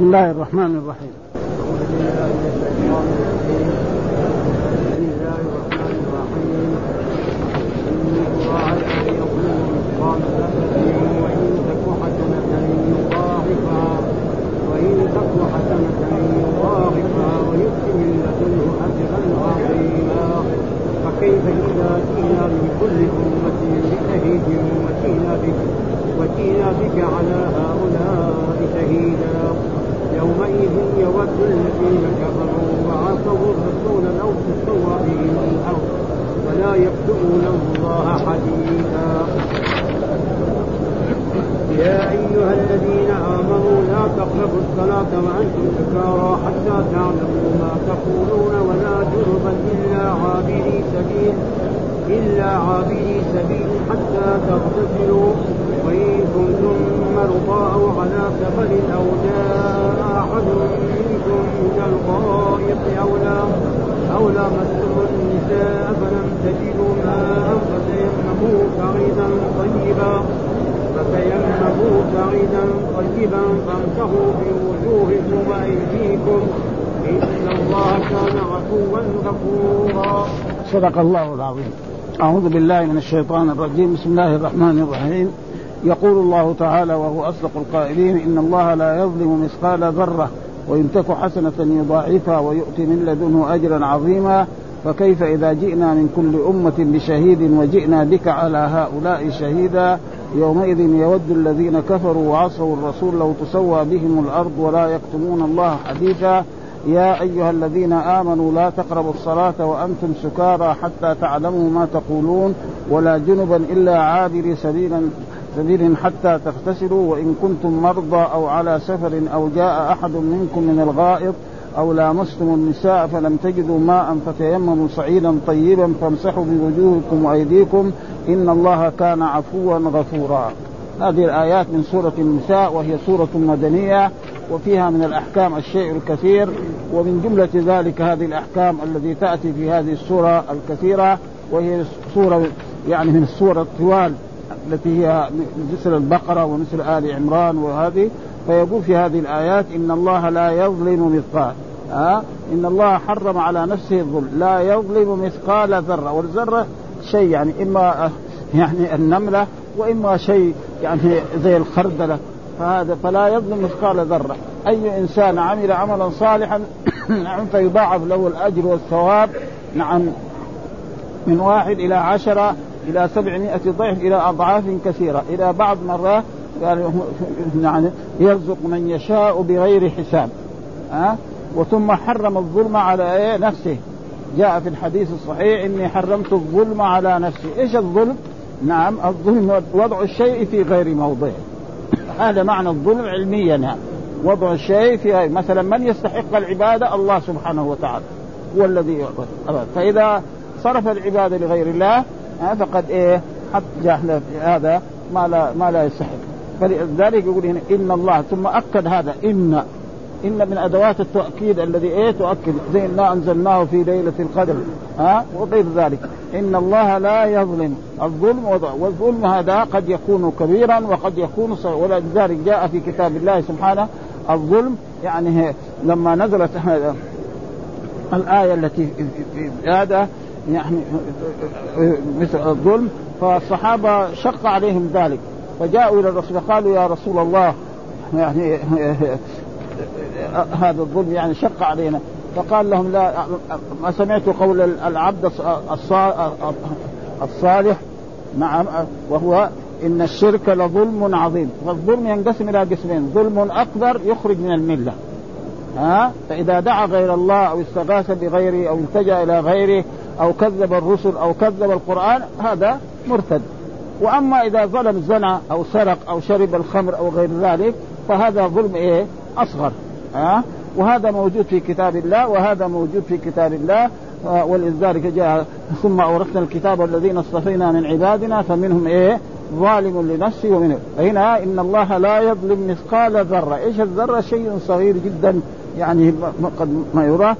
بسم الله الرحمن الرحيم. وجئنا بك على هؤلاء شهيدا يومئذ يود الذين كفروا وعصوا الرسول لو تسوى بهم الأرض ولا يكتمون الله حديثا. يا أيها الذين آمنوا لا تقربوا الصلاة وأنتم سكارى حتى تعلموا ما تقولون ولا جنبا إلا عابري سبيل إلا عابري سبيل حتى تغتسلوا. وإن كنتم مرضى على سفر أو جاء أحد منكم من الغائط أو أو لامستم النساء فلم تجدوا ماء فتيمموا صعيدا طيبا فتيمموا صعيدا طيبا فامسحوا بوجوهكم وأيديكم. إن الله كان عفوا غفورا. صدق الله العظيم. أعوذ بالله من الشيطان الرجيم. بسم الله الرحمن الرحيم. يقول الله تعالى وهو أصدق القائلين إن الله لا يظلم مثقال ذرة وإن تك حسنة يضاعفها ويؤتي من لدنه أجرا عظيما فكيف إذا جئنا من كل أمة بشهيد وجئنا بك على هؤلاء شهيدا يومئذ يود الذين كفروا وعصوا الرسول لو تسوى بهم الأرض ولا يكتمون الله حديثا يا أيها الذين آمنوا لا تقربوا الصلاة وأنتم سكارى حتى تعلموا ما تقولون ولا جنبا إلا عابري سبيلا سبيل حتى تغتسلوا وإن كنتم مرضى أو على سفر أو جاء أحد منكم من الغائط أو لامستم النساء فلم تجدوا ماء فتيمموا صعيدا طيبا فامسحوا بوجوهكم وأيديكم إن الله كان عفوا غفورا. هذه الآيات من سورة النساء وهي سورة مدنية وفيها من الأحكام الشيء الكثير ومن جملة ذلك هذه الأحكام التي تأتي في هذه السورة الكثيرة وهي سورة يعني من السورة الطوال التي هي مثل البقرة ومثل آل عمران وهذه فيقول في هذه الآيات إن الله لا يظلم مثقال ها إن الله حرم على نفسه الظلم لا يظلم مثقال ذرة والذرة شيء يعني إما يعني النملة وإما شيء يعني زي الخردلة فهذا فلا يظلم مثقال ذرة. أي إنسان عمل عملا صالحا نعم فيضاعف له الأجر والثواب نعم من واحد إلى عشرة إلى سبعمائة ضعف إلى أضعاف كثيرة. إلى بعض مرات يعني يرزق من يشاء بغير حساب. ها؟ أه؟ وثم حرم الظلم على إيه؟ نفسه. جاء في الحديث الصحيح إني حرمت الظلم على نفسي. إيش الظلم؟ نعم الظلم وضع الشيء في غير موضعه. هذا معنى الظلم علميا يعني. وضع الشيء في مثلا من يستحق العبادة؟ الله سبحانه وتعالى. هو الذي يعبد. فإذا صرف العبادة لغير الله فقد إيه؟ حط جهل هذا ما لا ما لا يستحق. فلذلك يقول هنا إن الله ثم أكد هذا ان إن من أدوات التأكيد الذي إيه؟ تؤكد. زي انا أنزلناه في ليلة القدر. ها؟ وغير ذلك. إن الله لا يظلم الظلم والظلم هذا قد يكون كبيرا وقد يكون صغيرا. ولذلك جاء في كتاب الله سبحانه الظلم. يعني لما نزلت الآية التي في هذا يعني مثل الظلم فالصحابة شق عليهم ذلك فجاءوا إلى الرسول قالوا يا رسول الله يعني هذا الظلم يعني شق علينا فقال لهم لا ما سمعت قول العبد الصالح نعم وهو إن الشرك لظلم عظيم والظلم ينقسم إلى قسمين ظلم أكبر يخرج من الملة ها؟ فإذا دعا غير الله أو استغاث بغيره أو التجأ إلى غيره أو كذب الرسل أو كذب القرآن هذا مرتد. وأما إذا ظلم زنى أو سرق أو شرب الخمر أو غير ذلك فهذا ظلم إيه؟ أصغر. ها؟ وهذا موجود في كتاب الله وهذا موجود في كتاب الله ولذلك جاء ثم أورثنا الكتاب الذين اصطفينا من عبادنا فمنهم إيه؟ ظالم لنفسه ومنه. هنا إن الله لا يظلم مثقال ذرة. إيش الذرة؟ شيء صغير جدا يعني قد ما يراه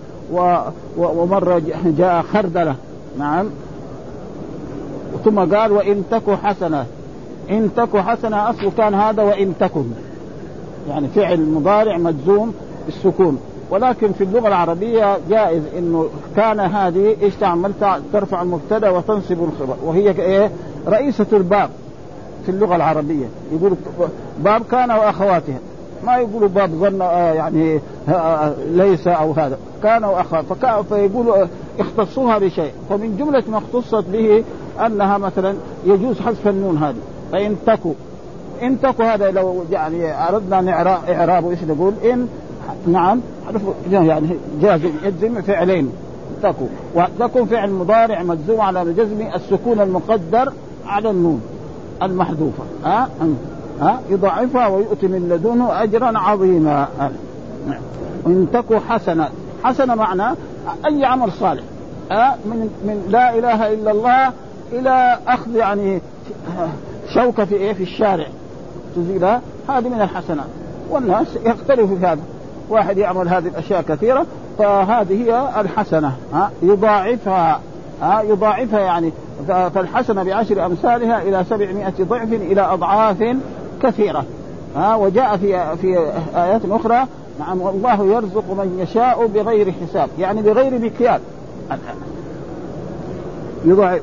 ومرة جاء خردلة. نعم. ثم قال وإن تك حسنة. إن تك حسنة أصل كان هذا وإن تكن. يعني فعل مضارع مجزوم بالسكون. ولكن في اللغة العربية جائز إنه كان هذه إيش تعمل ترفع المبتدأ وتنصب الخبر. وهي إيه؟ رئيسة الباب في اللغة العربية. يقول باب كان وأخواتها. ما يقولوا باب ظن آه، يعني آه، آه، ليس أو هذا. كان واخواتها فيقولوا اختصوها بشيء. فمن جملة ما اختصت به أنها مثلا يجوز حذف النون هذه. فإن تكو إن تكو هذا لو يعني أردنا اعرابه إيش نقول؟ إن نعم يعني جازم يجزم فعلين. تكو. وتكون فعل مضارع مجزوم على جزم السكون المقدر على النون المحذوفة. ها ها يضاعفها ويؤتي من لدنه اجرا عظيما. إن تكو حسنه حسنه معنى أي عمل صالح. ها من من لا إله إلا الله إلى أخذ يعني شوكه في إيه في الشارع. تزيلها هذه من الحسنات والناس يختلفوا في هذا. واحد يعمل هذه الأشياء كثيرة فهذه هي الحسنة. ها يضاعفها. ها يضاعفها يعني. فالحسنة بعشر أمثالها إلى سبعمائة ضعف إلى أضعاف كثيرة. ها وجاء في في آيات أخرى نعم والله يرزق من يشاء بغير حساب يعني بغير مكيال.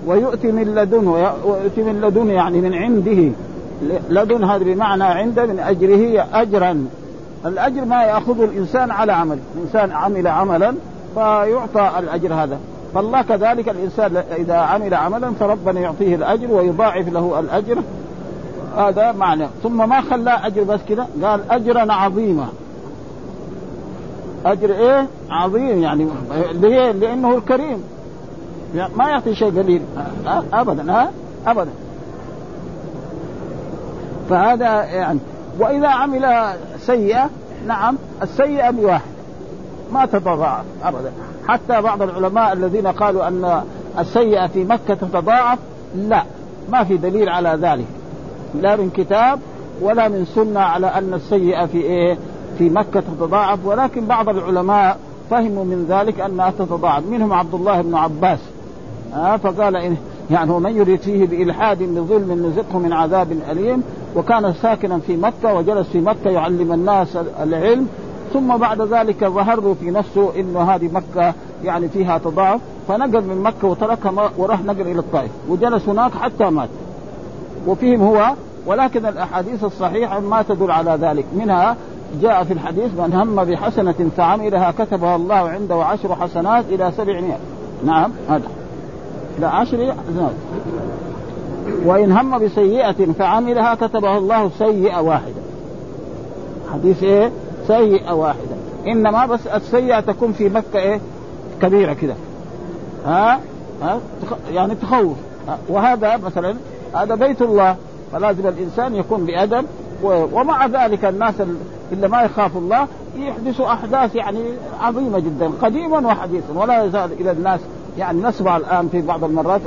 ويؤتي من لدنه ويؤتي من لدنه يعني من عنده. لدن هذا بمعنى عنده من أجره اجرا. الأجر ما يأخذه الإنسان على عمل. الإنسان عمل عملا فيعطى الأجر هذا. فالله كذلك الإنسان إذا عمل عملا فربنا يعطيه الأجر ويضاعف له الأجر. هذا معنى. ثم ما خلاه أجر بس كذا قال اجرا عظيما. أجر إيه؟ عظيم يعني. ليه لأنه الكريم. ما يعطي شيء قليل. ابدا ها؟ ابدا. فهذا يعني. وإذا عمل سيئة نعم السيئة بواحد ما تتضاعف ابدا. حتى بعض العلماء الذين قالوا أن السيئة في مكة تتضاعف لا. ما في دليل على ذلك. لا من كتاب ولا من سنة على أن السيئة في إيه؟ في مكة تتضاعف. ولكن بعض العلماء فهموا من ذلك أنها تتضاعف. منهم عبد الله بن عباس. آه فقال إن يعني ومن يريد فيه بإلحاد بظلم نزقه من عذاب أليم. وكان ساكنا في مكة وجلس في مكة يعلم الناس العلم. ثم بعد ذلك ظهر له في نفسه انه هذه مكة يعني فيها تضاعف. فنقل من مكة وتركها وراح نقل إلى الطائف. وجلس هناك حتى مات. وفيهم هو ولكن الأحاديث الصحيحة ما تدل على ذلك. منها جاء في الحديث من هم بحسنة فعملها كتبها الله عنده عشر حسنات إلى سبعمائة. نعم هذا. إلى عشر حسنات. وإن هم بسيئة فعملها كتبها الله سيئة واحدة. حديث إيه؟ سيئة واحدة. إنما بس السيئة تكون في مكة إيه؟ كبيرة كده. ها؟ ها؟ يعني تخوف. وهذا مثلا هذا بيت الله. فلازم الإنسان يكون بأدب ومع ذلك الناس اللي ما يخاف الله يحدثوا أحداث يعني عظيمة جدا قديما وحديثا ولا يزال إلى الناس يعني نسمع الآن في بعض المرات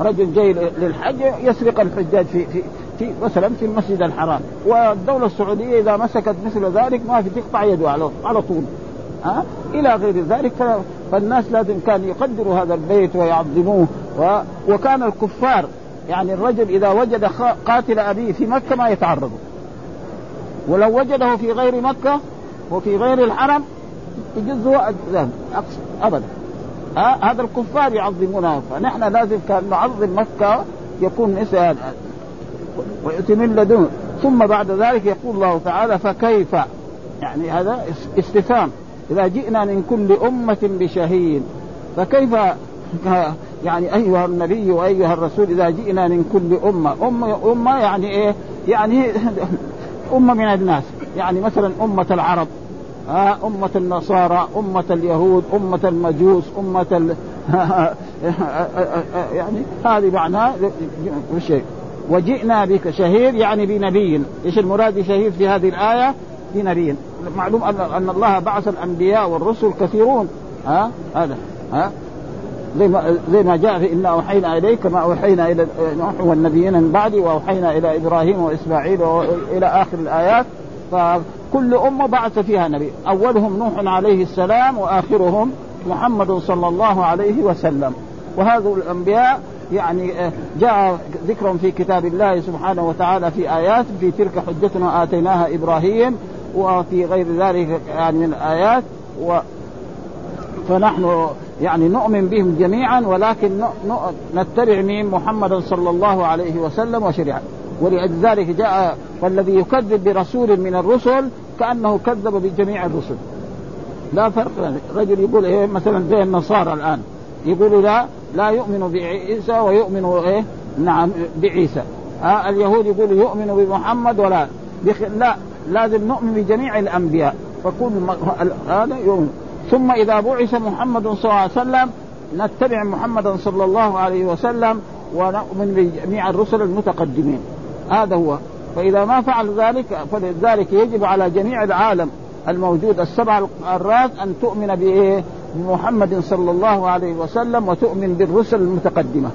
رجل جاي للحج يسرق الحجاج في في في مثلا في المسجد الحرام. والدولة السعودية إذا مسكت مثل ذلك ما في تقطع يده على على طول. ها؟ إلى غير ذلك فالناس لازم كان يقدروا هذا البيت ويعظموه وكان الكفار يعني الرجل إذا وجد قاتل أبيه في مكة ما يتعرض. ولو وجده في غير مكة وفي غير الحرم يجزه ابدا. هذا الكفار يعظمونها فنحن لازم كأن نعظم مكة يكون مثل ويؤتي من لدنه. ثم بعد ذلك يقول الله تعالى فكيف؟ يعني هذا استفهام. إذا جئنا من كل أمة بشهيد. فكيف؟ يعني أيها النبي وأيها الرسول إذا جئنا من كل أمة أمة أمة يعني إيه؟ يعني أمة من الناس. يعني مثلا أمة العرب ها أمة النصارى أمة اليهود أمة المجوس أمة ال... يعني هذه معناه شيء. وجئنا بك شهيد يعني بنبي. إيش المراد بشهيد في هذه الآية؟ بنبي. معلوم أن أن الله بعث الأنبياء والرسل كثيرون. ها هذا. ها زي ما زي ما جاء في إنا أوحينا إليك كما أوحينا إلى نوح والنبيين من بعدي وأوحينا إلى إبراهيم وإسماعيل والى آخر الآيات. فكل أمة بعث فيها نبي. أولهم نوح عليه السلام وآخرهم محمد صلى الله عليه وسلم. وهذا الأنبياء يعني آه، جاء ذكرهم في كتاب الله سبحانه وتعالى في آيات في تلك حجتنا آتيناها إبراهيم وفي غير ذلك يعني من الآيات. و فنحن يعني نؤمن بهم جميعا ولكن نتبع مين؟ محمدا صلى الله عليه وسلم وشريعته ولذلك جاء والذي يكذب برسول من الرسل كأنه كذب بجميع الرسل. لا فرق. رجل يقول إيه؟ مثلا زي النصارى الآن. يقولوا لا لا يؤمن بعيسى ويؤمن إيه؟ نعم بعيسى. آه اليهود يقولوا يؤمن بمحمد ولا. لا لازم نؤمن بجميع الأنبياء. فكل هذا يؤمن. ثم إذا بعث محمد صلى الله عليه وسلم نتبع محمدا صلى الله عليه وسلم ونؤمن بجميع الرسل المتقدمين. هذا هو. فإذا ما فعل ذلك فلذلك يجب على جميع العالم الموجود السبع الراس أن تؤمن بإيه؟ بمحمد صلى الله عليه وسلم وتؤمن بالرسل المتقدمة.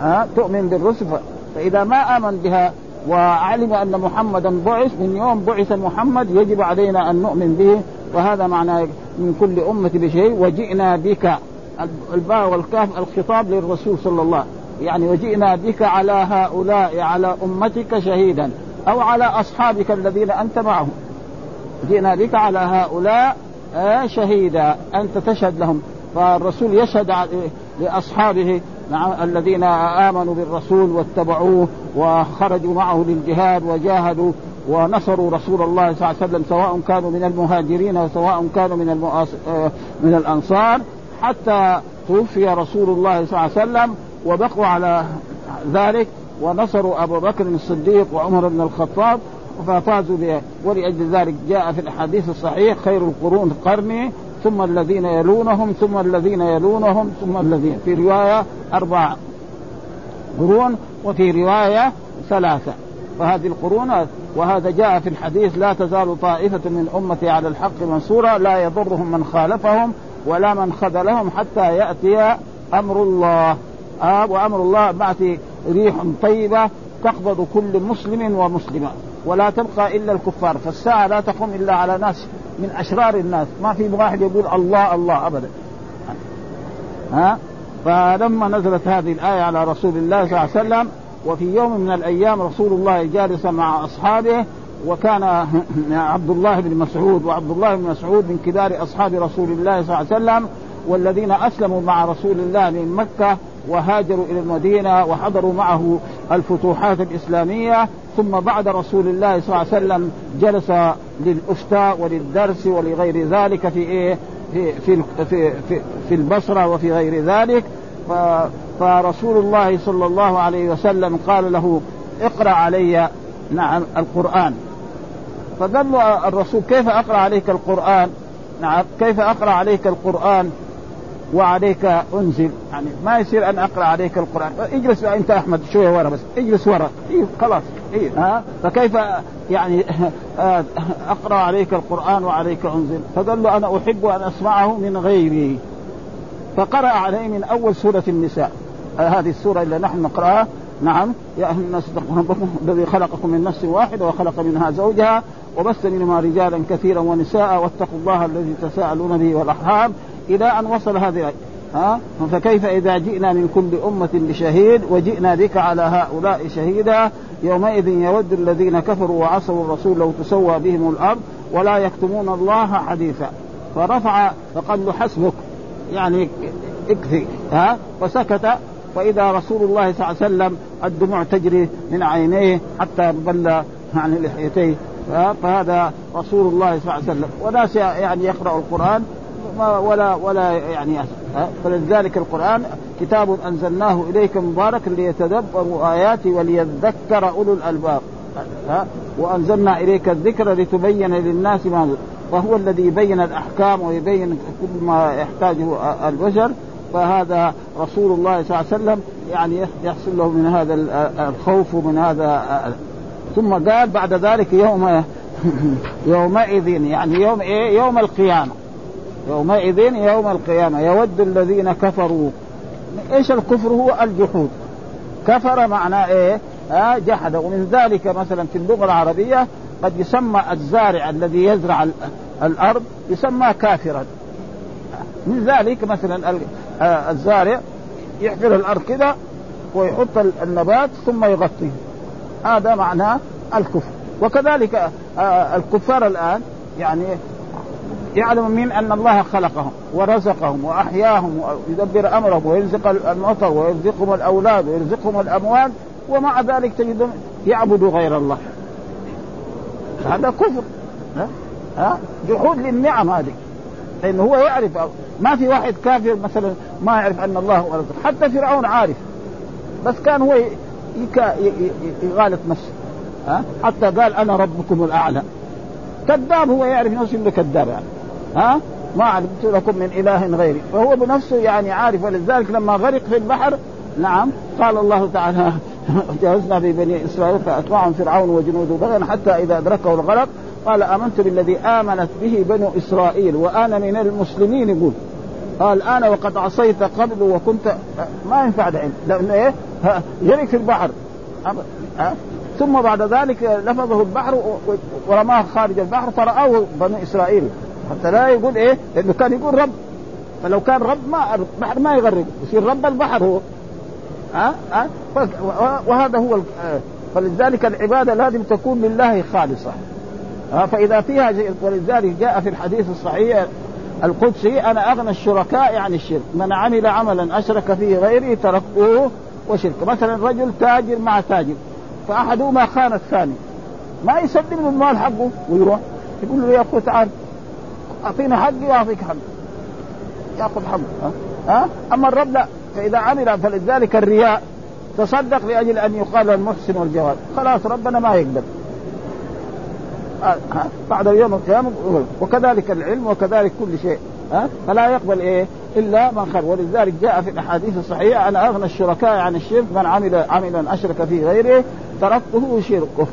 ها؟ تؤمن بالرسل. فإذا ما آمن بها وعلم أن محمدا بعث من يوم بعث محمد يجب علينا أن نؤمن به وهذا معنى من كل أمة بشيء وجئنا بك الباء والكاف الخطاب للرسول صلى الله عليه وسلم يعني وجئنا بك على هؤلاء على أمتك شهيدا أو على أصحابك الذين أنت معهم. جئنا بك على هؤلاء آه، شهيدا أنت تشهد لهم. فالرسول يشهد لأصحابه الذين آمنوا بالرسول واتبعوه وخرجوا معه للجهاد وجاهدوا ونصروا رسول الله صلى الله عليه وسلم سواء كانوا من المهاجرين وسواء كانوا من آه، من الأنصار حتى توفي رسول الله صلى الله عليه وسلم وبقوا على ذلك ونصروا أبو بكر الصديق وعمر بن الخطاب ففازوا به ولأجل ذلك جاء في الحديث الصحيح خير القرون قرني ثم الذين يلونهم ثم الذين يلونهم ثم الذين في رواية أربع قرون وفي رواية ثلاثة. فهذه القرون وهذا جاء في الحديث لا تزال طائفة من أمتي على الحق منصورة لا يضرهم من خالفهم ولا من خذلهم حتى يأتي أمر الله. آه وأمر الله بعث ريح طيبة تقبض كل مسلم ومسلمة ولا تبقى إلا الكفار. فالساعة لا تقوم إلا على ناس من أشرار الناس. ما في واحد يقول الله الله ابدا. ها فلما نزلت هذه الآية على رسول الله صلى الله عليه وسلم وفي يوم من الأيام رسول الله جالس مع أصحابه وكان عبد الله بن مسعود وعبد الله بن مسعود من كبار أصحاب رسول الله صلى الله عليه وسلم والذين أسلموا مع رسول الله من مكة وهاجروا إلى المدينة وحضروا معه الفتوحات الإسلامية ثم بعد رسول الله صلى الله عليه وسلم جلس للأفتاء وللدرس ولغير ذلك في إيه؟ في في في في, في البصرة وفي غير ذلك. فرسول الله صلى الله عليه وسلم قال له اقرأ علي نعم القرآن. فقال له الرسول كيف أقرأ عليك القرآن؟ نعم كيف أقرأ عليك القرآن؟ وعليك أنزل. يعني ما يصير أن أقرأ عليك القرآن. اجلس أنت أحمد شوية ورا بس. اجلس ورا. إيه خلاص. إيه ها؟ فكيف يعني أقرأ عليك القرآن وعليك أنزل؟ فقال له أنا أحب أن أسمعه من غيري. فقرأ عليه من أول سورة النساء. هذه السورة اللي نحن نقرأها. نعم. يا أهل الناس اتقوا ربكم الذي خلقكم من نفس واحدة وخلق منها زوجها وبث منهما رجالا كثيرا ونساء واتقوا الله الذي تساءلون به والأرحام. إلى أن وصل هذه الآية ها؟ فكيف إذا جئنا من كل أمة بشهيد وجئنا بك على هؤلاء شهيدا؟ يومئذ يود الذين كفروا وعصوا الرسول لو تسوى بهم الأرض ولا يكتمون الله حديثا. فرفع فقال له حسبك. يعني اكفي. ها؟ فسكت واذا رسول الله صلى الله عليه وسلم الدموع تجري من عينيه حتى بل يعني لحيتيه فهذا رسول الله صلى الله عليه وسلم. وناس يعني يقرأ القرآن ولا ولا يعني فلذلك القرآن كتاب أنزلناه إليك مبارك ليتدبروا آياته وليذكر أولو الألباب وأنزلنا إليك الذكر لتبين للناس ما وهو الذي يبين الأحكام ويبين كل ما يحتاجه البشر. فهذا رسول الله صلى الله عليه وسلم يعني يحصل له من هذا الخوف ومن هذا ثم قال بعد ذلك يوم يومئذ يعني يوم إيه؟ يوم القيامة. يومئذ يوم القيامة. يود الذين كفروا. إيش الكفر؟ هو الجحود. كفر معناه إيه؟ آه جحد. ومن ذلك مثلا في اللغة العربية قد يسمى الزارع الذي يزرع الأرض يسمى كافرا. من ذلك مثلا الزارع يحفر الأرض كذا ويحط النبات ثم يغطيه. هذا معناه الكفر. وكذلك آه، الكفار الآن يعني يعلم من أن الله خلقهم ورزقهم وأحياهم ويدبر أمرهم ويرزق المطر ويرزقهم الأولاد ويرزقهم الأموال ومع ذلك تجدهم يعبدوا غير الله. هذا كفر. ها؟ جحود للنعم هذه. لأنه هو يعرف ما في واحد كافر مثلا ما يعرف أن الله هو الرزق حتى فرعون عارف. بس كان هو يغالط نفسه. ها؟ حتى قال أنا ربكم الأعلى. كذاب هو يعرف نفسه إنه كذاب يعني. ها؟ ما علمت لكم من إله غيري. فهو بنفسه يعني عارف. ولذلك لما غرق في البحر نعم قال الله تعالى جاوزنا ببني إسرائيل فأتبعهم فرعون وجنوده بغيا حتى إذا أدركه الغرق. قال آمنت بالذي آمنت به بنو إسرائيل وأنا من المسلمين. يقول قال الان وقد عصيت قبل وكنت ما ينفع دعين لأنه إيه؟ غرق في البحر. ها؟ ثم بعد ذلك لفظه البحر ورماه خارج البحر فرآه بنو إسرائيل. حتى لا يقول إيه؟ لأنه كان يقول رب. فلو كان رب ما البحر ما يغرق. يصير رب البحر هو. ها؟ ها؟ وهذا هو فلذلك العبادة لازم تكون لله خالصة. فإذا فيها ولذلك جاء في الحديث الصحيح القدسي أنا أغنى الشركاء عن الشرك. من عمل عملا أشرك فيه غيري تركته وشرك. مثلا رجل تاجر مع تاجر فأحدهما خان الثاني. ما يسلم له المال حقه ويروح. يقول له يا اخو تعال أعطينا حقي وأعطيك حقي. يأخذ حقه ها؟, ها؟ أما الرب لا. فإذا عمل فلذلك الرياء تصدق لأجل أن يقال المحسن والجواد. خلاص ربنا ما يقبل بعد يوم القيامة وكذلك العلم وكذلك كل شيء ها؟ فلا يقبل إيه؟ إلا من خير ولذلك جاء في الأحاديث الصحيحة أنا أغنى الشركاء عن الشرك من عمل عملا أشرك في غيره تركته شركه.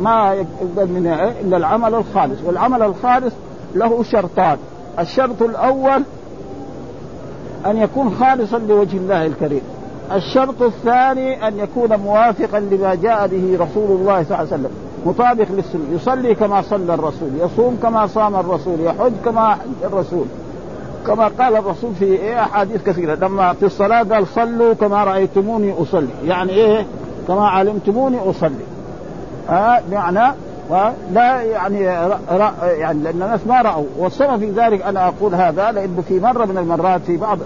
ما يقبل منه إيه؟ إلا العمل الخالص. والعمل الخالص له شرطان. الشرط الأول أن يكون خالصا لوجه الله الكريم. الشرط الثاني أن يكون موافقا لما جاء به رسول الله صلى الله عليه وسلم. مطابق للسنة. يصلي كما صلى الرسول يصوم كما صام الرسول يحج كما حج الرسول. كما قال الرسول في إيه؟ أحاديث كثيرة. لما في الصلاة قال صلوا كما رأيتموني أصلي. يعني إيه؟ كما علمتموني أصلي. آه بمعنى لا يعني رأ يعني لأن الناس ما رأوا. والسبب في ذلك أنا أقول هذا لأنه في مرة من المرات في بعض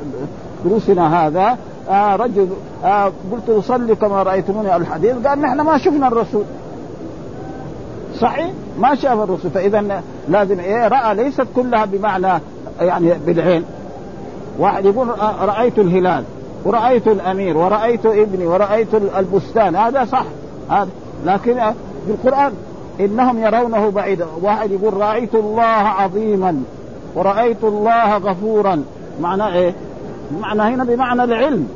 دروسنا هذا آه رجل آه قلت أصلي كما رأيتموني الحديث قال نحن ما شفنا الرسول. صحيح ما شاف الرسول. فإذا لازم إيه رأى ليست كلها بمعنى يعني بالعين. واحد يقول رأيت الهلال ورأيت الأمير ورأيت ابني ورأيت البستان. هذا صح. هذا. لكن في القرآن إنهم يرونه بعيدا. واحد يقول رأيت الله عظيما ورأيت الله غفورا. معنى إيه؟ معنى هنا بمعنى العلم.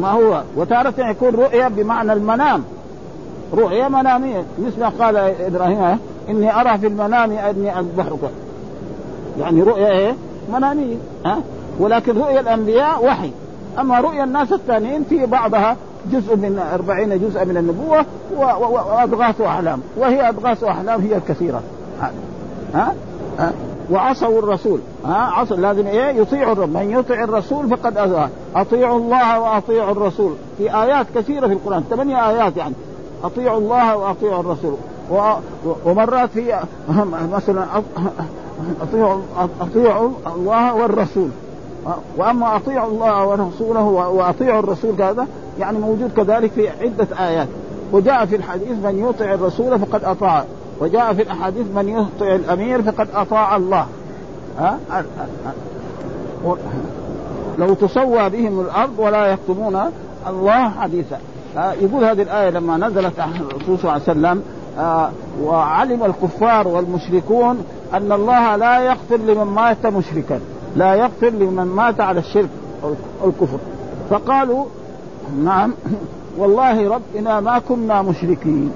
ما هو؟ وتارة يكون رؤيا بمعنى المنام. رؤيا منامية مثل ما قال إبراهيم إني أرى في المنام أني أذبحك يعني رؤيا إيه؟ منامية ها ولكن رؤيا الأنبياء وحي. أما رؤيا الناس الثانيين في بعضها جزء من أربعين جزءا من النبوة وأضغاث أحلام. وهي أضغاث أحلام هي الكثيرة. ها؟ ها, ها؟ وعصوا الرسول. ها؟ عصوا. لازم إيه؟ يطيعوا الرب. من يطع الرسول فقد أذى أطيعوا الله وأطيعوا الرسول. في آيات كثيرة في القرآن. ثمانية آيات يعني. أطيعوا الله وأطيعوا الرسول. ومرات في مثلا اطيعوا أطيعوا الله والرسول. وأما أطيعوا الله ورسوله وأطيعوا الرسول هذا يعني موجود كذلك في عدة آيات. وجاء في الحديث من يطع الرسول فقد أطاع. وجاء في الاحاديث من يطع الأمير فقد أطاع الله. ها؟ لو تسوى بهم الأرض ولا يكتمون الله حديثا. يقول هذه الآية لما نزلت عن الرسول صلى الله عليه وسلم آه وعلم الكفار والمشركون أن الله لا يغفر لمن مات مشركا لا يغفر لمن مات على الشرك الكفر. فقالوا نعم والله ربنا ما كنا مشركين.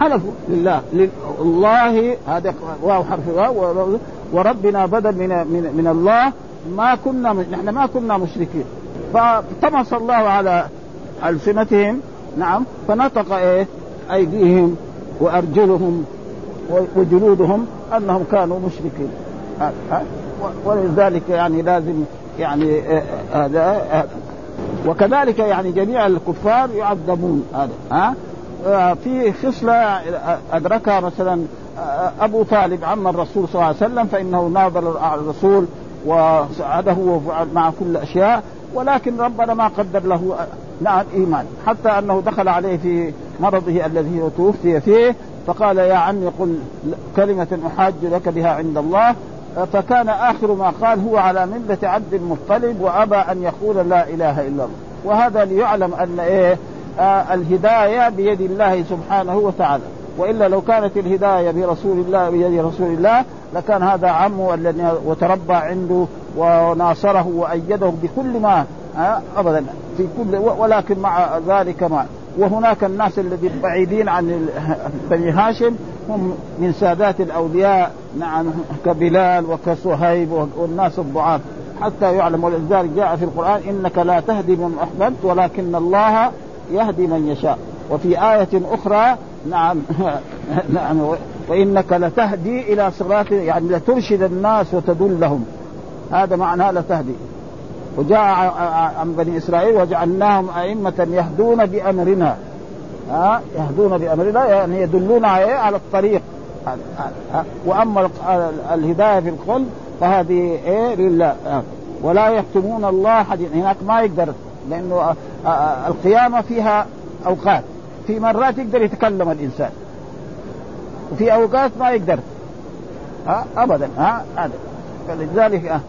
حلفوا لله الله هذا واو حرف واو وربنا بدل من من, من الله ما كنا نحن ما كنا مشركين. فطمس الله على ألسنتهم؟ نعم. فنطق إيه؟ أيديهم وأرجلهم وجلودهم أنهم كانوا مشركين. ولذلك يعني لازم يعني آه، آه، هذا آه، وكذلك يعني جميع الكفار يعذبون هذا ها؟ في خصلة أدركها مثلا أبو طالب عم الرسول صلى الله عليه وسلم فإنه ناظر الرسول وساعده مع كل أشياء ولكن ربنا ما قدر له نعم إيمان. حتى أنه دخل عليه في مرضه الذي توفي فيه فقال يا عمي قل كلمة أحاج لك بها عند الله. فكان آخر ما قال هو على ملة عبد المطلب وأبى أن يقول لا إله إلا الله. وهذا ليعلم أن إيه آه الهداية بيد الله سبحانه وتعالى. وإلا لو كانت الهداية برسول الله بيد رسول الله لكان هذا عمه الذي وتربى عنده وناصره وأيده بكل ما ابدا. في كل ولكن مع ذلك ما وهناك الناس الذين بعيدين عن بني هاشم هم من سادات الأولياء نعم كبلال وكصهيب والناس الضعاف. حتى يعلم ولذلك جاء في القرآن إنك لا تهدي من أحببت ولكن الله يهدي من يشاء. وفي آية أخرى نعم نعم وإنك لتهدي إلى صراط يعني لترشد الناس وتدلهم. هذا معناه لتهدي وجاء عن بني إسرائيل وجعلناهم أئمة يهدون بأمرنا. ها؟ يهدون بأمرنا يعني يدلون على الطريق. وأما الهداية في القلب فهذه إيه؟ لله. ولا يكتمون الله حديث هناك ما يقدر لأنه القيامة فيها أوقات. في مرات يقدر يتكلم الإنسان. وفي أوقات ما يقدر. ها؟ ابدا. ها؟ هذا. فلذلك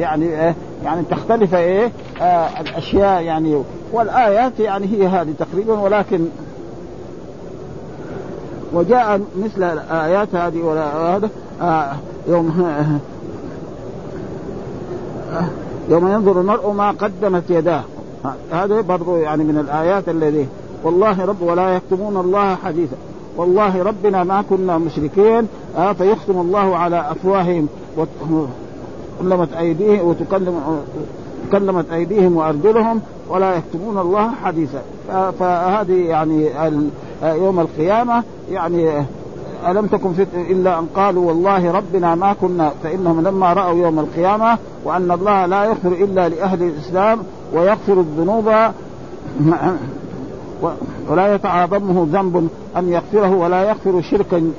يعني إيه يعني تختلف إيه آه الأشياء يعني. والآيات يعني هي هذه تقريبا ولكن وجاء مثل الآيات هذه ولا هذا آه يوم آه يوم ينظر المرء ما قدمت يداه. هذا برضو يعني من الآيات الذي والله رب ولا يكتمون الله حديثا. والله ربنا ما كنا مشركين آه فيختم الله على أفواههم. وتكلمت أيديهم وتكلم تكلمت أيديهم وأرجلهم ولا يكتمون الله حديثا. فهذه يعني يوم القيامة يعني ألم تكن فتنة إلا أن قالوا والله ربنا ما كنا فإنهم لما رأوا يوم القيامة وأن الله لا يغفر إلا لأهل الإسلام ويغفر الذنوب ولا يتعاظمه ذنب أن يغفره ولا يغفر شركا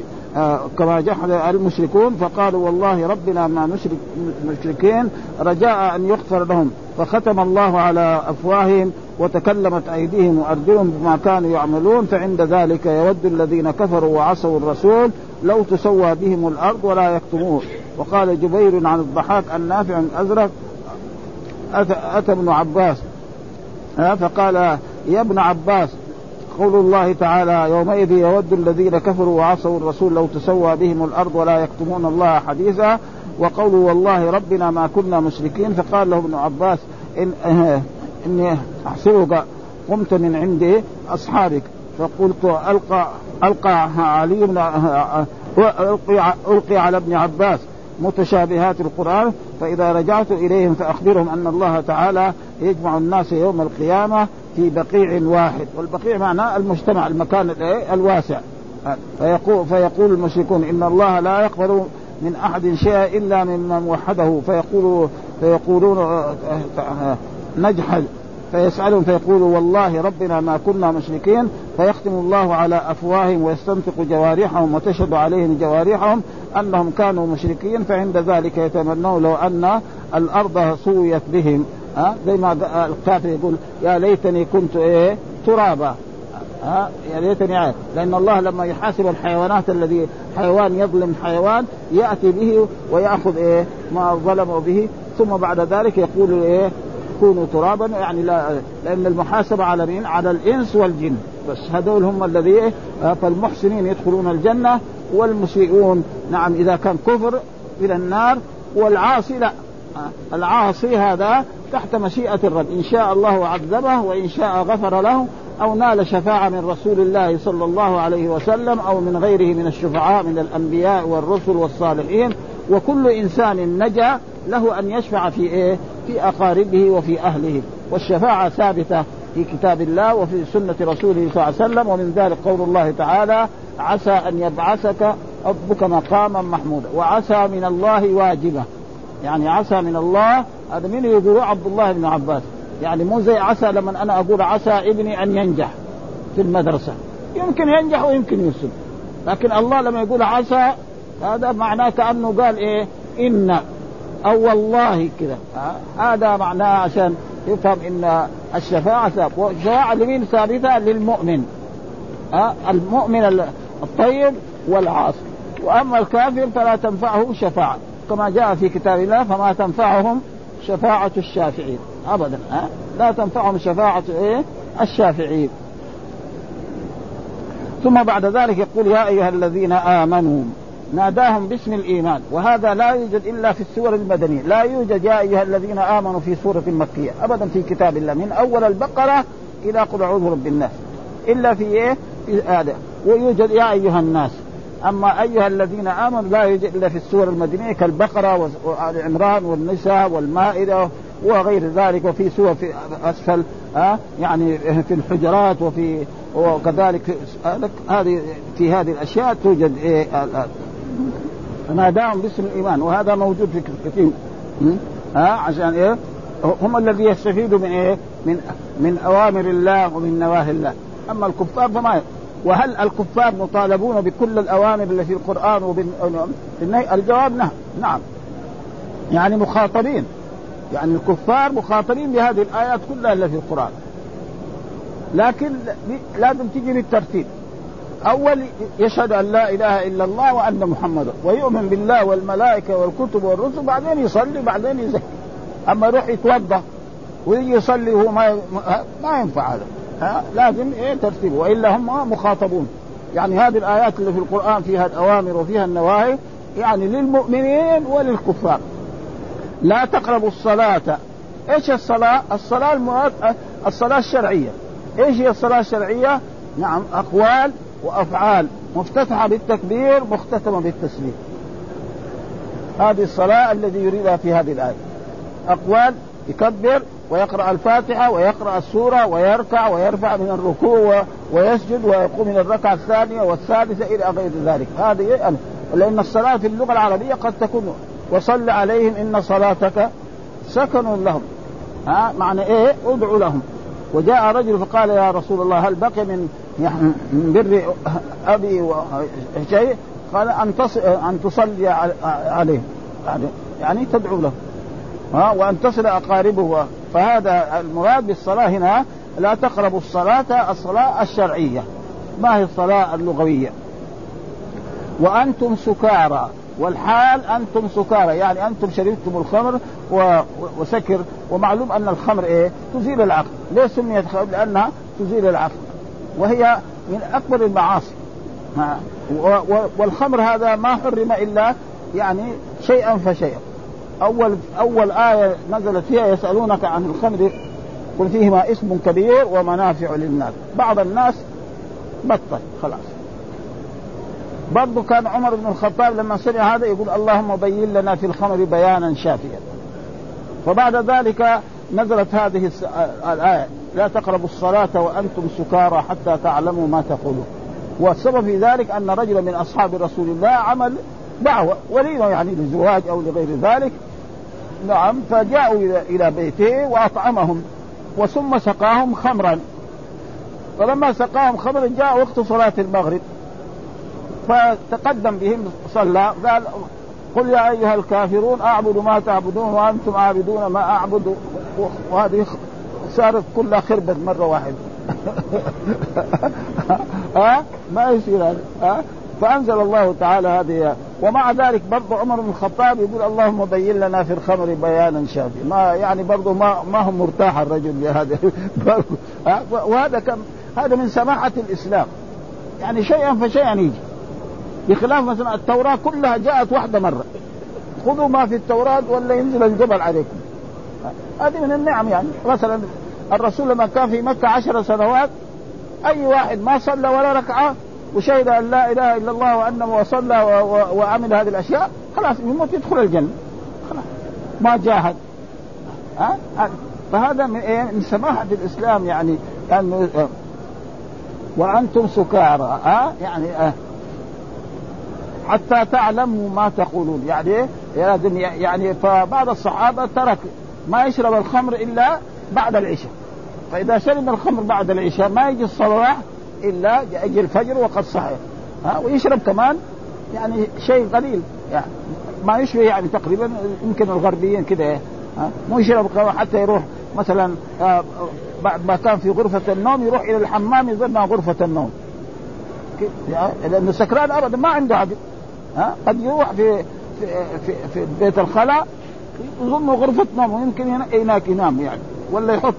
كما جحد المشركون فقالوا والله ربنا ما نشرك مشركين رجاء أن يغفر لهم. فختم الله على أفواههم وتكلمت أيديهم وأرجلهم بما كانوا يعملون فعند ذلك يود الذين كفروا وعصوا الرسول لو تسوى بهم الأرض ولا يكتمون وقال جبير عن الضحاك النافع الأزرق أتى, ابن عباس؟ فقال يا ابن عباس قول الله تعالى يومئذ يود الذين كفروا وعصوا الرسول لو تسوى بهم الأرض ولا يكتمون الله حديثا وقوله والله ربنا ما كنا مشركين فقال له ابن عباس إن إني أحسبك قمت من عند أصحابك فقلت القى ألقى علي القي ألقي على ابن عباس متشابهات القرآن فإذا رجعت إليهم فأخبرهم أن الله تعالى يجمع الناس يوم القيامة في بقيع واحد والبقيع معناه المجتمع المكان الواسع. فيقول, فيقول المشركون إن الله لا يقبل من أحد شيئا إلا ممن وحده. فيقول فيقولون نجحد. فيسألهم فيقولوا والله ربنا ما كنا مشركين. فيختم الله على أفواههم ويستنطق جوارحهم وتشهد عليهم جوارحهم أنهم كانوا مشركين. فعند ذلك يتمنون لو أن الأرض سويت بهم. ها؟ زي ما الكافر يقول يا ليتني كنت إيه؟ ترابا. ها؟ يا ليتني عاد. لأن الله لما يحاسب الحيوانات الذي حيوان يظلم حيوان يأتي به ويأخذ إيه؟ ما ظلموا به. ثم بعد ذلك يقول إيه؟ كونوا ترابا. يعني لا لأن المحاسبة على مين؟ على الإنس والجن. بس هذول هم الذي فالمحسنين يدخلون الجنة والمسيئون. نعم إذا كان كفر إلى النار والعاصي لا. العاصي هذا تحت مشيئة الرب. إن شاء الله عذبه وإن شاء غفر له أو نال شفاعة من رسول الله صلى الله عليه وسلم أو من غيره من الشفعاء من الأنبياء والرسل والصالحين. وكل إنسان نجا له أن يشفع في إيه؟ في أقاربه وفي أهله. والشفاعة ثابتة في كتاب الله وفي سنة رسوله صلى الله عليه وسلم. ومن ذلك قول الله تعالى عسى أن يبعثك ربك مقاما محمودا. وعسى من الله واجبة. يعني عسى من الله هذا من يقول؟ عبد الله بن عباس. يعني مو زي عسى لما أنا أقول عسى ابني أن ينجح في المدرسة. يمكن ينجح ويمكن يفسد. لكن الله لما يقول عسى هذا معناه كأنه قال إيه؟ إن. أو والله كذا. هذا معناه عشان يفهم إن الشفاعة ثابته والشفاعة لمين ثابتة؟ للمؤمن. ها؟ المؤمن الطيب والعاصي. وأما الكافر فلا تنفعه شفاعة. كما جاء في كتاب الله فما تنفعهم شفاعة الشافعين. أبدا ها؟ لا تنفعهم شفاعة إيه؟ الشافعين. ثم بعد ذلك يقول يا أيها الذين آمنوا ناداهم باسم الإيمان وهذا لا يوجد إلا في السور المدنية. لا يوجد يا أيها الذين آمنوا في سورة مكية أبدا في كتاب الله من أول البقرة إلى قل أعوذ برب الناس. إلا في إيه؟ في هذا ويوجد يا أيها الناس أما أيها الذين آمنوا لا يوجد إلا في السور المدنية كالبقرة وآل عمران والنساء والمائدة وغير ذلك وفي سور في أسفل ها؟ يعني في الحجرات وفي وكذلك هذه في هذه الأشياء توجد ناداهم باسم الإيمان وهذا موجود في كثير ها؟ عشان إيه؟ هم الذي يستفيدوا من إيه؟ من من أوامر الله ومن نواهي الله، أما الكفار فما وهل الكفار مطالبون بكل الأوامر اللي في القرآن وبالنهي الجواب نعم نعم. يعني مخاطبين. يعني الكفار مخاطبين بهذه الآيات كلها اللي في القرآن. لكن لازم تجي بالترتيب. أول يشهد أن لا إله إلا الله وأن محمدا. ويؤمن بالله والملائكة والكتب والرسل بعدين يصلي بعدين يزكي. أما يروح يتوضأ ويجي يصلي وهو ما ما ينفع هذا. ها لازم إيه ترتيب. والا هم مخاطبون. يعني هذه الآيات اللي في القرآن فيها الأوامر وفيها النواهي يعني للمؤمنين وللكفار. لا تقربوا الصلاة. إيش الصلاة؟ الصلاة المؤد... الصلاة الشرعية. إيش هي الصلاة الشرعية؟ نعم أقوال وأفعال. مفتتحة بالتكبير مختتمة بالتسليم. هذه الصلاة الذي يريدها في هذه الآية. أقوال يكبر ويقرأ الفاتحة ويقرأ السورة ويركع ويرفع من الركوع ويسجد ويقوم من الركعة الثانية والثالثة إلى غير ذلك. هذه لأن الصلاة في اللغة العربية قد تكون وصل عليهم إن صلاتك سكن لهم. ها؟ معنى إيه؟ أدعو لهم. وجاء رجل فقال يا رسول الله هل بقي من من بر أبي شيء؟ قال أن أن تصلي عليه. يعني يعني تدعو له. ها وأن تصل أقاربه. فهذا المراد بالصلاة هنا لا تقربوا الصلاة الصلاة الشرعية. ما هي الصلاة اللغوية؟ وأنتم سكارى. والحال أنتم سكارى. يعني أنتم شربتم الخمر وسكر. ومعلوم أن الخمر إيه؟ تزيل العقل. ليه سميت خمر لأنها تزيل العقل. وهي من أكبر المعاصي. والخمر هذا ما حرم إلا يعني شيئا فشيئا. أول أول آية نزلت فيها يسألونك عن الخمر قل فيهما اسم كبير ومنافع للناس. بعض الناس بطل خلاص. برضو كان عمر بن الخطاب لما سمع هذا يقول اللهم بين لنا في الخمر بيانا شافيا. فبعد ذلك نزلت هذه الآية. لا تقربوا الصلاة وأنتم سكارى حتى تعلموا ما تقولون. والسبب في ذلك أن رجلا من أصحاب رسول الله عمل دعوة وليمة يعني للزواج أو لغير ذلك نعم فجاءوا إلى إلى بيته وأطعمهم وثم سقاهم خمرا. فلما سقاهم خمرا جاء وقت صلاة المغرب. فتقدم بهم صلى قال قل يا أيها الكافرون أعبد ما تعبدون وأنتم عابدون ما أعبد. وهذه صارت كلها خربت مرة واحدة. ها؟ ما يصير هذا. ها؟ فأنزل الله تعالى هذه ومع ذلك برضه عمر بن الخطاب يقول اللهم بين لنا في الخمر بيانا شافيا. ما يعني برضه ما ما هو مرتاح الرجل بهذا وهذا كم هذا من سماحة الإسلام. يعني شيئا فشيئا يجي. بخلاف مثلا التوراة كلها جاءت واحدة مرة. خذوا ما في التوراة ولا ينزل الجبل عليكم. هذه من النعم يعني. مثلا الرسول لما كان في مكة عشر سنوات أي واحد ما صلى ولا ركعة وشهد أن لا إله إلا الله وانه وصلى وعمل هذه الأشياء خلاص يموت يدخل الجنة. خلاص. ما جاهد. ها؟ فهذا من إيه من سماحه الاسلام يعني انه وأنتم سكارى ها؟ يعني أه حتى تعلموا ما تقولون. يعني لازم يعني فبعض الصحابة ترك ما يشرب الخمر إلا بعد العشاء. فإذا شرب الخمر بعد العشاء ما يجي الصلاة إلا يجي الفجر وقد صحي ها ويشرب كمان يعني شيء قليل. يعني ما يشبه يعني تقريبا يمكن الغربيين كده مو يشرب حتى يروح مثلا آه، بعد ما كان في غرفة النوم يروح إلى الحمام يظنها غرفة النوم. لأنه سكران أبدا ما عنده عقل. ها قد يروح في في في, في بيت الخلاء يظن غرفة نوم ويمكن هناك ينام يعني ولا يحط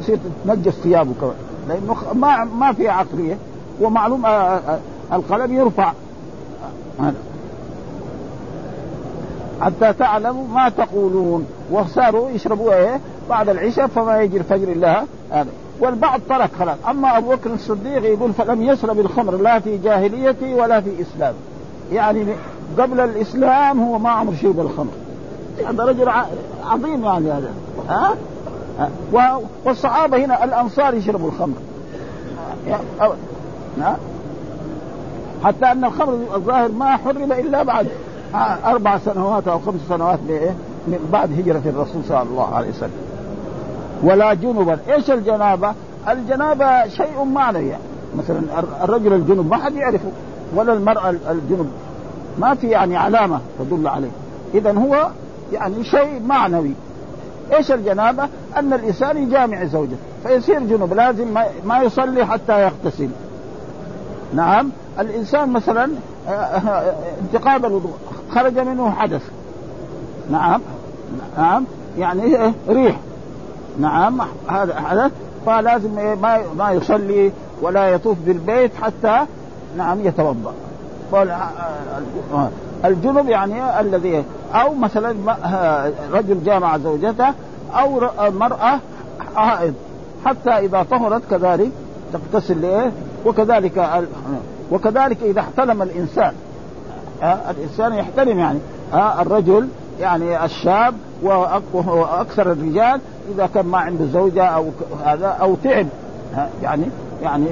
يصير تنجس ثيابه كمان. لأنه ما ما في عقلية ومعلوم آه، آه، القلم يرفع. حتى تعلموا ما تقولون. وصاروا يشربوا إيه؟ بعد العشاء فما يجي الفجر إلا هذا. والبعض ترك خلاص. أما أبو بكر الصديق يقول فلم يشرب الخمر. لا في جاهليتي ولا في إسلام. يعني قبل الإسلام هو ما عمر شرب الخمر. هذا رجل عظيم يعني هذا. ها؟ والصحابة هنا الأنصار يشربوا الخمر. حتى أن الخمر الظاهر ما حرم إلا بعد أربع سنوات أو خمس سنوات من بعد هجرة الرسول صلى الله عليه وسلم. ولا جنبا. إيش الجنابة؟ الجنابة شيء معنوي يعني. مثلا الرجل الجنب ما حد يعرفه ولا المرأة الجنب. ما في يعني علامة تدل عليه. اذا هو يعني شيء معنوي. إيش الجنابة؟ أن الإنسان يجامع زوجته فيصير جنب لازم ما يصلي حتى يغتسل نعم الإنسان مثلا آه، آه، انتقاد الوضوء خرج منه حدث نعم نعم يعني إيه؟ ريح نعم هذا حدث فلازم؟ ما ما يصلي ولا يطوف بالبيت حتى نعم يتوضأ الجنب يعني الذي أو مثلا رجل جامع زوجته أو مرأة حائض حتى إذا طهرت كذلك تغتسل لإيه وكذلك وكذلك إذا احتلم الإنسان. آه الإنسان يحترم يعني. الرجل يعني الشاب وأكثر الرجال إذا كان ما عنده زوجة أو هذا أو تعب. يعني يعني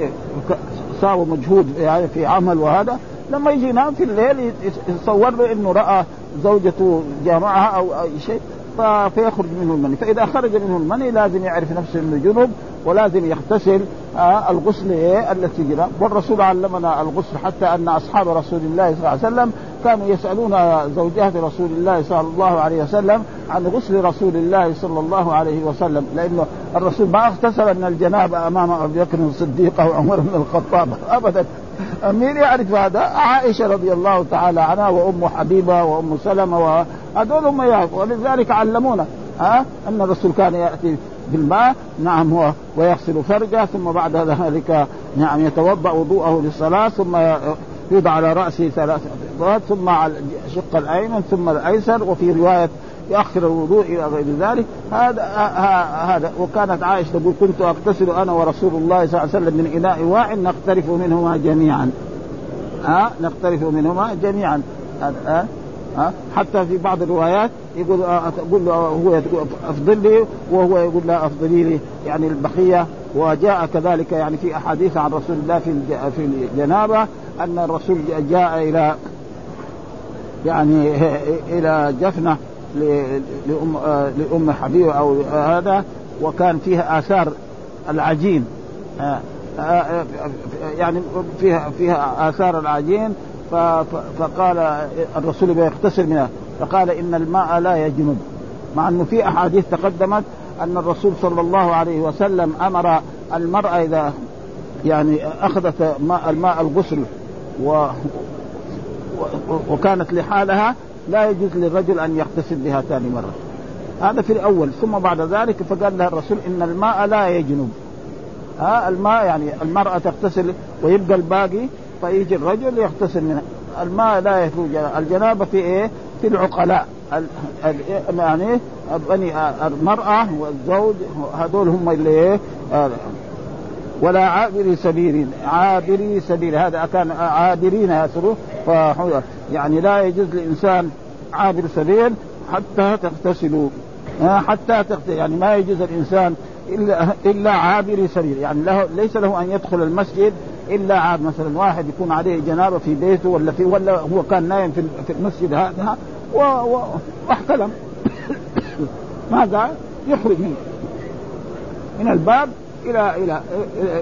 ساوى مجهود يعني في عمل وهذا. لما يجي ينام في الليل يتصور له إنه رأى زوجته جامعها أو أي شيء فيخرج منه المني. فإذا خرج منه المني لازم يعرف نفسه إنه جنب ولازم يغتسل آه الغسل إيه التي جرى. والرسول علمنا الغسل حتى أن أصحاب رسول الله صلى الله عليه وسلم كانوا يسألون زوجات رسول الله صلى الله عليه وسلم عن غسل رسول الله صلى الله عليه وسلم. لأنه الرسول ما اغتسل من الجنابة أمام أبي بكر الصديق أو عمر بن الخطاب ابدا. مين يعرف هذا؟ عائشة رضي الله تعالى عنها وأم حبيبة وأم سلمة وهذول هم يعرفوا ولذلك علمونا ها أن الرسول كان يأتي بالماء نعم هو ويغسل فرجه ثم بعد ذلك نعم يتوضأ وضوءه للصلاة ثم يوضع على رأسه ثلاث ثم على الشق الأيمن ثم الأيسر وفي رواية يؤخر الوضوء إلى غير ذلك. هذا هذا. وكانت عائشة تقول كنت اغتسل أنا ورسول الله صلى الله عليه وسلم من إناء واع نقترف منهما جميعا. ها؟ نقترف منهما جميعا. ها؟ ها؟ حتى في بعض الروايات يقول تقول له هو أفضل لي. وهو يقول لا افضلي لي. يعني البقية. وجاء كذلك يعني في أحاديث عن رسول الله في في الجنابة أن الرسول جاء إلى يعني إلى جفنة. لأم لأم حبيبة أو هذا وكان فيها آثار العجين. يعني فيها فيها آثار العجين فقال الرسول يغتسل منها. فقال إن الماء لا يجنب. مع أنه في أحاديث تقدمت أن الرسول صلى الله عليه وسلم أمر المرأة إذا يعني أخذت ماء الماء الغسل و وكانت لحالها لا يجوز للرجل أن يغتسل بها ثاني مرة. هذا في الأول ثم بعد ذلك فقال لها الرسول إن الماء لا يجنب ها الماء يعني المرأة تغتسل ويبقى الباقي فيجي الرجل يغتسل منها. الماء لا يخرج الجنابة في إيه؟ في العقلاء. يعني بني المرأة والزوج هذول هم اللي إيه؟ ولا عابري سبيل عابري سبيل. هذا كان عابرين يسروا يعني لا يجوز للإنسان عابر سبيل حتى تغتسلوا. حتى تغتسل يعني ما يجوز الانسان الا إلا عابر سبيل. يعني له ليس له أن يدخل المسجد إلا عاب مثلا واحد يكون عليه جنابة في بيته ولا في ولا هو كان نايم في المسجد هذا واحتلم. ماذا؟ يخرج منه من الباب إلى إلى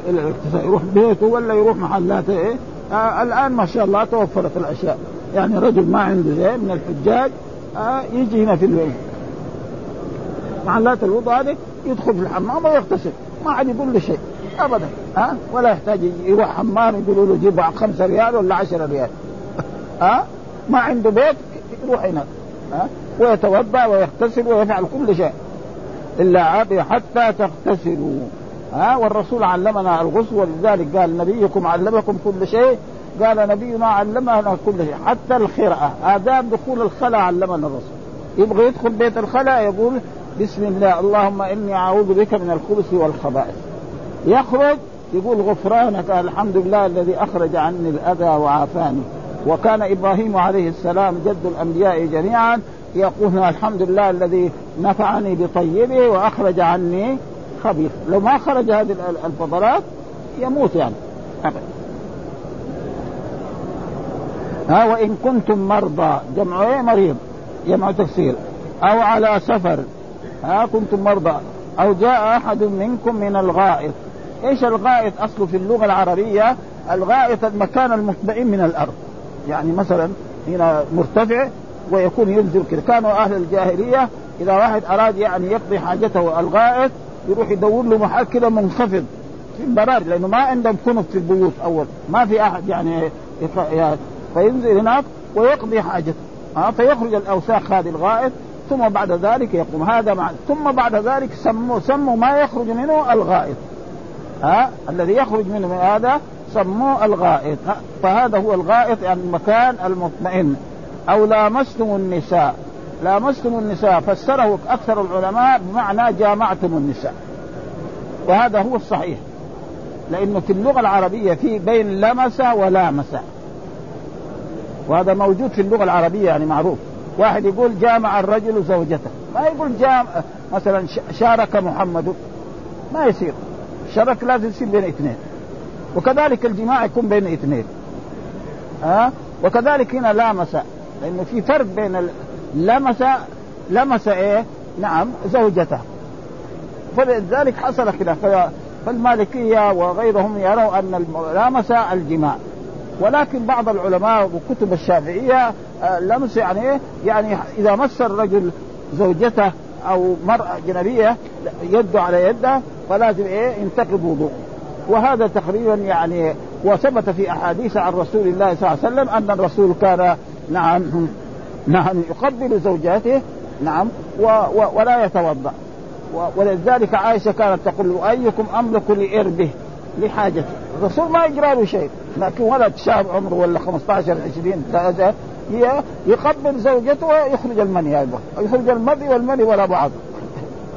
إلى, يروح بيته ولا يروح محلات إيه؟ آه الآن ما شاء الله توفرت الأشياء. يعني رجل ما عنده زي من الحجاج آه يجي هنا في الوين محلات الوضوء هذه يدخل في الحمام ويغتسل. ما عاد يقول له شيء ابدا. ها أه؟ ولا يحتاج يروح حمام يقولوا له جيب خمسة ريال ولا عشرة ريال. ها أه؟ ما عنده بيت يروح هناك ها أه؟ ويتوضأ ويغتسل ويفعل كل شيء. إلا عابي حتى تغتسلوا. ها والرسول علمنا الغسل ولذلك قال نبيكم علمكم كل شيء قال نبينا علمنا كل شيء حتى الخرأة آداب دخول الخلاء علمنا الرسول. يبغى يدخل بيت الخلاء يقول بسم الله اللهم إني أعوذ بك من الخبث والخبائث. يخرج يقول غفرانك الحمد لله الذي أخرج عني الأذى وعافاني. وكان إبراهيم عليه السلام جد الأنبياء جميعا يقول الحمد لله الذي نفعني بطيبه وأخرج عني خبيث. لو ما خرج هذه الفضلات يموت يعني. ها وإن كنتم مرضى جمع إيه مريض جمع تفسير أو على سفر ها كنتم مرضى. أو جاء أحد منكم من الغائط. إيش الغائط؟ أصله في اللغة العربية الغائط المكان المطمئن من الأرض. يعني مثلا هنا مرتفع ويكون ينزل كذا كانوا أهل الجاهلية إذا واحد أراد يعني يقضي حاجته الغائط يروح يدور له محل كذا منخفض في البراري لأنه ما عندهم كنف في البيوت أول. ما في أحد يعني فينزل هناك ويقضي حاجته. ها فيخرج الأوساخ هذه الغائط ثم بعد ذلك يقوم. هذا مع ثم بعد ذلك سموا سموا ما يخرج منه الغائط. ها الذي يخرج منه من هذا سموه الغائط. فهذا هو الغائط يعني المكان المطمئن. أو لامستم النساء. لامستم النساء فسره أكثر العلماء بمعنى جامعتم النساء. وهذا هو الصحيح. لأنه في اللغة العربية في بين لمس ولامس وهذا موجود في اللغة العربية يعني معروف. واحد يقول جامع الرجل زوجته. ما يقول جامع مثلا شارك محمد. ما يصير. الشرك لازم يصير بين اثنين. وكذلك الجماع يكون بين اثنين. ها؟ وكذلك هنا لامس لأنه في فرق بين لمس لمس إيه؟ نعم زوجته. فلذلك حصل خلاف. فالمالكية وغيرهم يروا أن لامس الجماع. ولكن بعض العلماء وكتب الشافعية آه، لمس يعني إيه؟ يعني إذا مس الرجل زوجته أو مرأة اجنبيه يده على يده فلازم إيه؟ ينتقض وضوء وهذا تقريبا يعني وثبت في أحاديث عن رسول الله صلى الله عليه وسلم أن الرسول كان نعم نعم يقبل زوجاته نعم و و ولا يتوضأ. ولذلك عائشة كانت تقول أيكم أملك لإربه لحاجته. الرسول ما يجرى له شيء لكن ولد شاب عمره ولا 15 20 هي يقبل زوجته ويخرج المني أيضا. يخرج المني والمني ولا بعض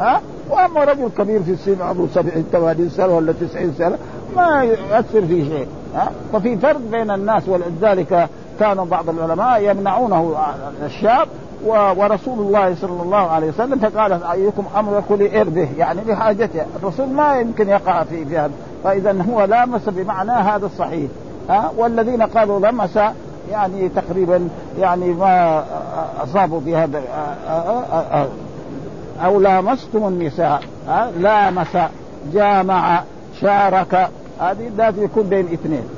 ها؟ وأما رجل كبير في السن عمره 70 80 سنة ولا 90 سنة ما يؤثر في شيء. ها؟ ففي فرق بين الناس ولذلك كان بعض العلماء يمنعونه الشاب ورسول الله صلى الله عليه وسلم فقال أيكم امرك لاربه يعني لحاجته. الرسول ما يمكن يقع في في هذا فإذا هو لامس بمعنى هذا الصحيح. ها؟ والذين قالوا لمس يعني تقريبا يعني ما أصابوا بهذا أو لامستم النساء. لامس جامع شارك. هذه لازم يكون بين اثنين.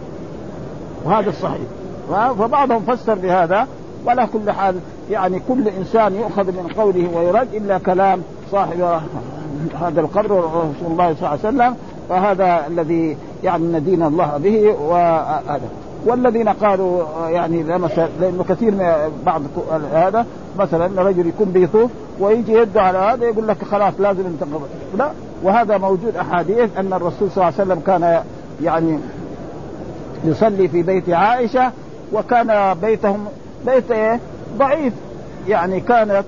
وهذا الصحيح. فبعضهم فسر بهذا ولا كل حال يعني كل إنسان يؤخذ من قوله ويرد إلا كلام صاحب هذا القبر رسول الله صلى الله عليه وسلم فهذا الذي يعني ندين الله به وهذا والذين قالوا يعني لأنه كثير من بعض هذا مثلا رجل يكون بيطوف ويجي يده على هذا يقول لك خلاص لازم انتقض لا وهذا موجود أحاديث أن الرسول صلى الله عليه وسلم كان يعني يصلي في بيت عائشة وكان بيتهم بيت إيه؟ ضعيف. يعني كانت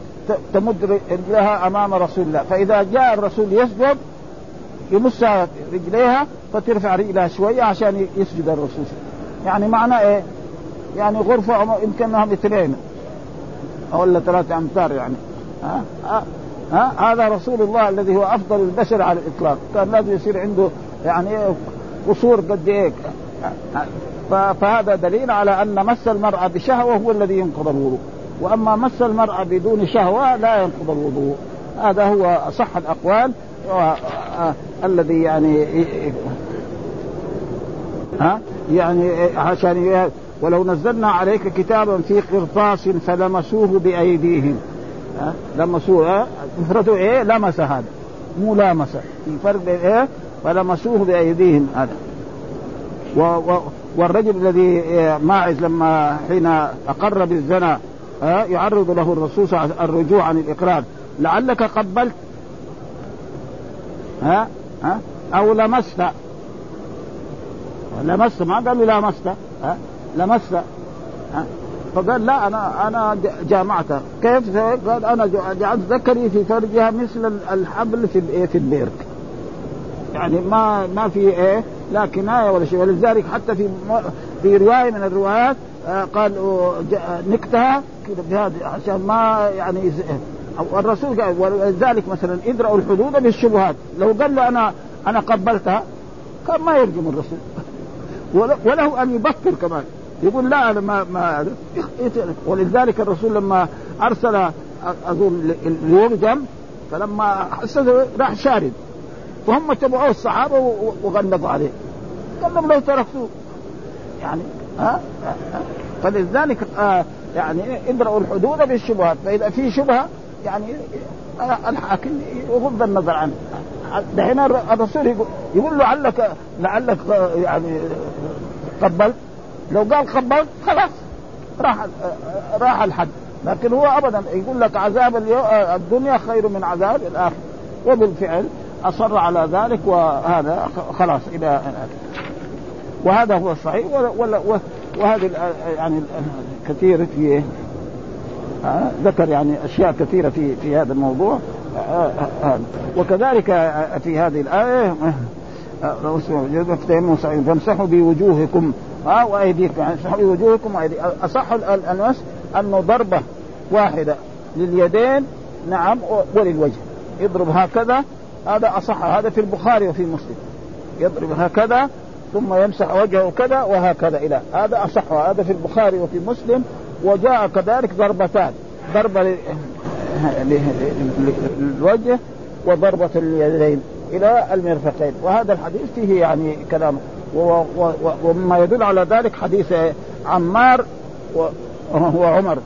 تمد رجلها أمام رسول الله. فإذا جاء الرسول يسجد يمس رجليها فترفع رجلها شوية عشان يسجد الرسول. يعني معناه إيه؟ يعني غرفة يمكنها مترين ولا ثلاثة أمتار يعني. ها؟ ها, ها؟ هذا رسول الله الذي هو أفضل البشر على الإطلاق. كان لازم يصير عنده يعني قصور قد إيه؟ فهذا دليل على أن مس المرأة بشهوة هو الذي ينقض الوضوء. وأما مس المرأة بدون شهوة لا ينقض الوضوء. هذا هو أصح الأقوال. الذي يعني ها؟ يعني عشان ولو نزلنا عليك كتابا في قرطاس فلمسوه بأيديهم. لمسوه مفرده إيه؟ لمس هذا. مو لامسه في فرق بين إيه؟ فلمسوه بأيديهم هذا. و و والرجل الذي ماعز لما حين أقر بالزنا يعرض له الرسول صلى الله عليه وسلم الرجوع عن الإقرار. لعلك قبلت. ها؟ ها؟ أو لمست. لمست. ما قال له لامست ها؟ لمست. ها؟ فقال لا أنا أنا جامعتها كيف؟ قال أنا جعلت ذكري في فرجها مثل الحبل في في البيرك يعني ما ما في إيه؟ لا كناية ولا شيء. ولذلك حتى في في رواية من الروايات آه، قال نكتها كذا بهذا عشان ما يعني الرسول قال ولذلك مثلا ادرأوا الحدود بالشبهات. لو قال له أنا أنا قبلتها كان ما يرجم الرسول. وله أن يبكر كمان. يقول لا أنا ما ما ولذلك الرسول لما أرسل اظن ليرجم فلما حسده راح شارد. وهم تبعوه الصحابة وغلظوا عليه. قال لهم لو تركتوه. يعني ها, فلذلك آه يعني ادرأوا الحدود بالشبهات. فإذا في شبهة يعني الحاكم يغض النظر عنه. دحين الرسول يقول, يقول لعلك لعلك يعني قبلت. لو قال قبلت خلاص راح راح الحد. لكن هو ابدا يقول لك عذاب الدنيا خير من عذاب الآخرة. وبالفعل أصر على ذلك وهذا خلاص إلى وهذا هو الصحيح وهذه يعني كثير في ذكر يعني أشياء كثيرة في في هذا الموضوع. وكذلك في هذه الآية فامسحوا بوجوهكم. ها وأيديكم امسحوا بوجوهكم وايديكم أصح المس أنه ضربة واحدة لليدين نعم وللوجه. يضرب هكذا هذا أصح هذا في البخاري وفي مسلم. يضرب هكذا ثم يمسح وجهه كذا وهكذا إلى. هذا أصح هذا في البخاري وفي مسلم وجاء كذلك ضربتان. ضربه للوجه وضربة اليدين إلى المرفقين. وهذا الحديث فيه يعني كلام. ومما يدل على ذلك حديث عمار وعمر.